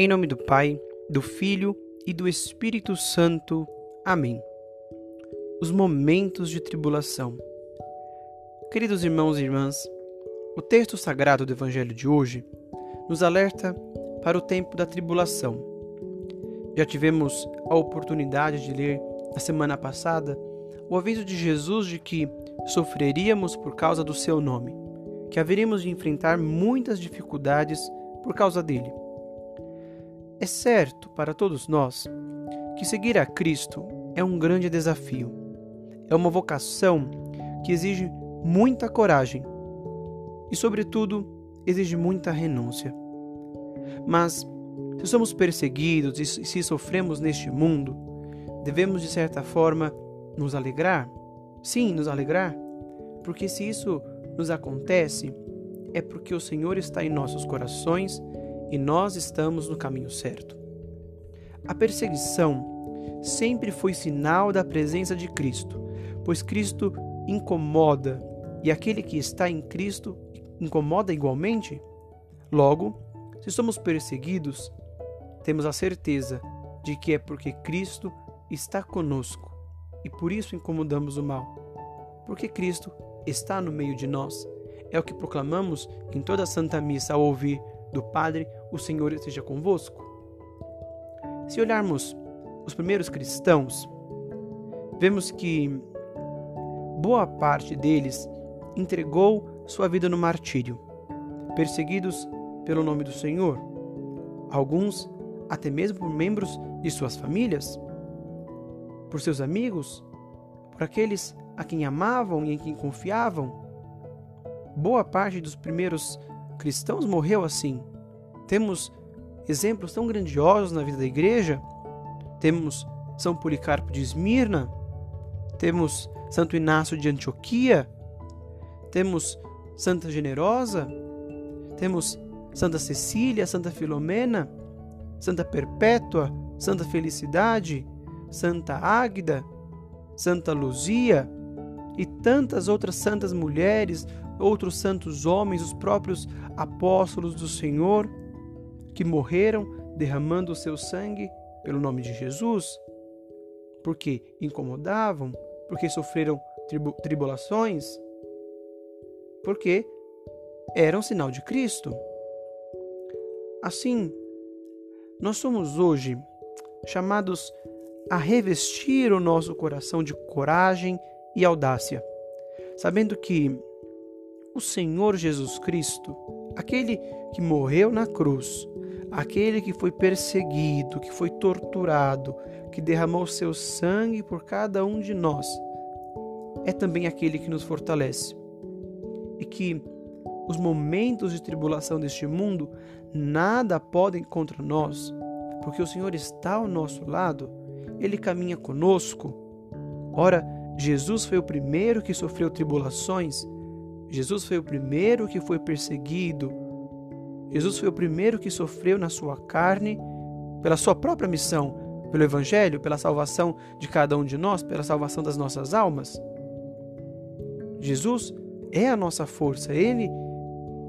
Em nome do Pai, do Filho e do Espírito Santo. Amém. Os momentos de tribulação. Queridos irmãos e irmãs, o texto sagrado do Evangelho de hoje nos alerta para o tempo da tribulação. Já tivemos a oportunidade de ler na semana passada o aviso de Jesus de que sofreríamos por causa do seu nome, que haveríamos de enfrentar muitas dificuldades por causa dele. É certo para todos nós que seguir a Cristo é um grande desafio. É uma vocação que exige muita coragem e, sobretudo, exige muita renúncia. Mas, se somos perseguidos e se sofremos neste mundo, devemos, de certa forma, nos alegrar? Sim, nos alegrar, porque se isso nos acontece, é porque o Senhor está em nossos corações e nós estamos no caminho certo. A perseguição sempre foi sinal da presença de Cristo, pois Cristo incomoda e aquele que está em Cristo incomoda igualmente. Logo, se somos perseguidos, temos a certeza de que é porque Cristo está conosco e por isso incomodamos o mal. Porque Cristo está no meio de nós. É o que proclamamos em toda a Santa Missa ao ouvir do Padre, o Senhor esteja convosco. Se olharmos os primeiros cristãos, vemos que boa parte deles entregou sua vida no martírio, perseguidos pelo nome do Senhor. Alguns até mesmo por membros de suas famílias, por seus amigos, por aqueles a quem amavam e em quem confiavam. Boa parte dos primeiros cristãos morreu assim. Temos exemplos tão grandiosos na vida da igreja. Temos São Policarpo de Esmirna, temos Santo Inácio de Antioquia, temos Santa Generosa, temos Santa Cecília, Santa Filomena, Santa Perpétua, Santa Felicidade, Santa Águida, Santa Luzia e tantas outras santas mulheres, outros santos homens, os próprios apóstolos do Senhor, que morreram derramando o seu sangue pelo nome de Jesus, porque incomodavam, porque sofreram tribulações, porque eram sinal de Cristo. Assim, nós somos hoje chamados a revestir o nosso coração de coragem e audácia, sabendo que o Senhor Jesus Cristo, aquele que morreu na cruz, aquele que foi perseguido, que foi torturado, que derramou seu sangue por cada um de nós, é também aquele que nos fortalece. E que os momentos de tribulação deste mundo nada podem contra nós, porque o Senhor está ao nosso lado, ele caminha conosco. Ora, Jesus foi o primeiro que sofreu tribulações Jesus foi o primeiro que foi perseguido. Jesus foi o primeiro que sofreu na sua carne pela sua própria missão, pelo Evangelho, pela salvação de cada um de nós, pela salvação das nossas almas. Jesus é a nossa força. Ele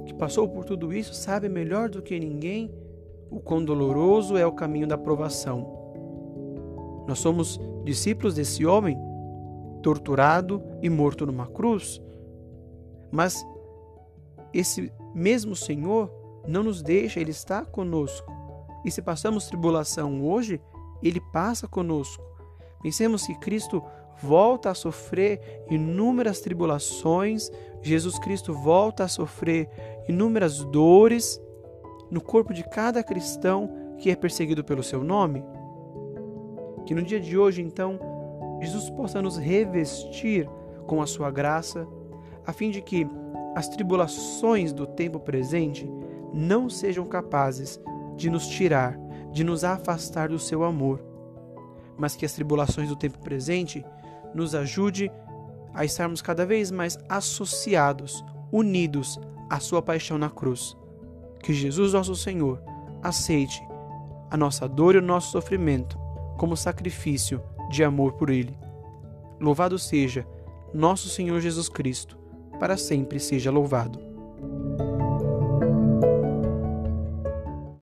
que passou por tudo isso sabe melhor do que ninguém o quão doloroso é o caminho da provação. Nós somos discípulos desse homem, torturado e morto numa cruz mas esse mesmo Senhor não nos deixa, Ele está conosco. E se passamos tribulação hoje, Ele passa conosco. Pensemos que Cristo volta a sofrer inúmeras tribulações, Jesus Cristo volta a sofrer inúmeras dores no corpo de cada cristão que é perseguido pelo seu nome. Que no dia de hoje, então, Jesus possa nos revestir com a sua graça a fim de que as tribulações do tempo presente não sejam capazes de nos tirar, de nos afastar do seu amor, mas que as tribulações do tempo presente nos ajude a estarmos cada vez mais associados, unidos à sua paixão na cruz. Que Jesus, nosso Senhor, aceite a nossa dor e o nosso sofrimento como sacrifício de amor por Ele. Louvado seja nosso Senhor Jesus Cristo para sempre seja louvado.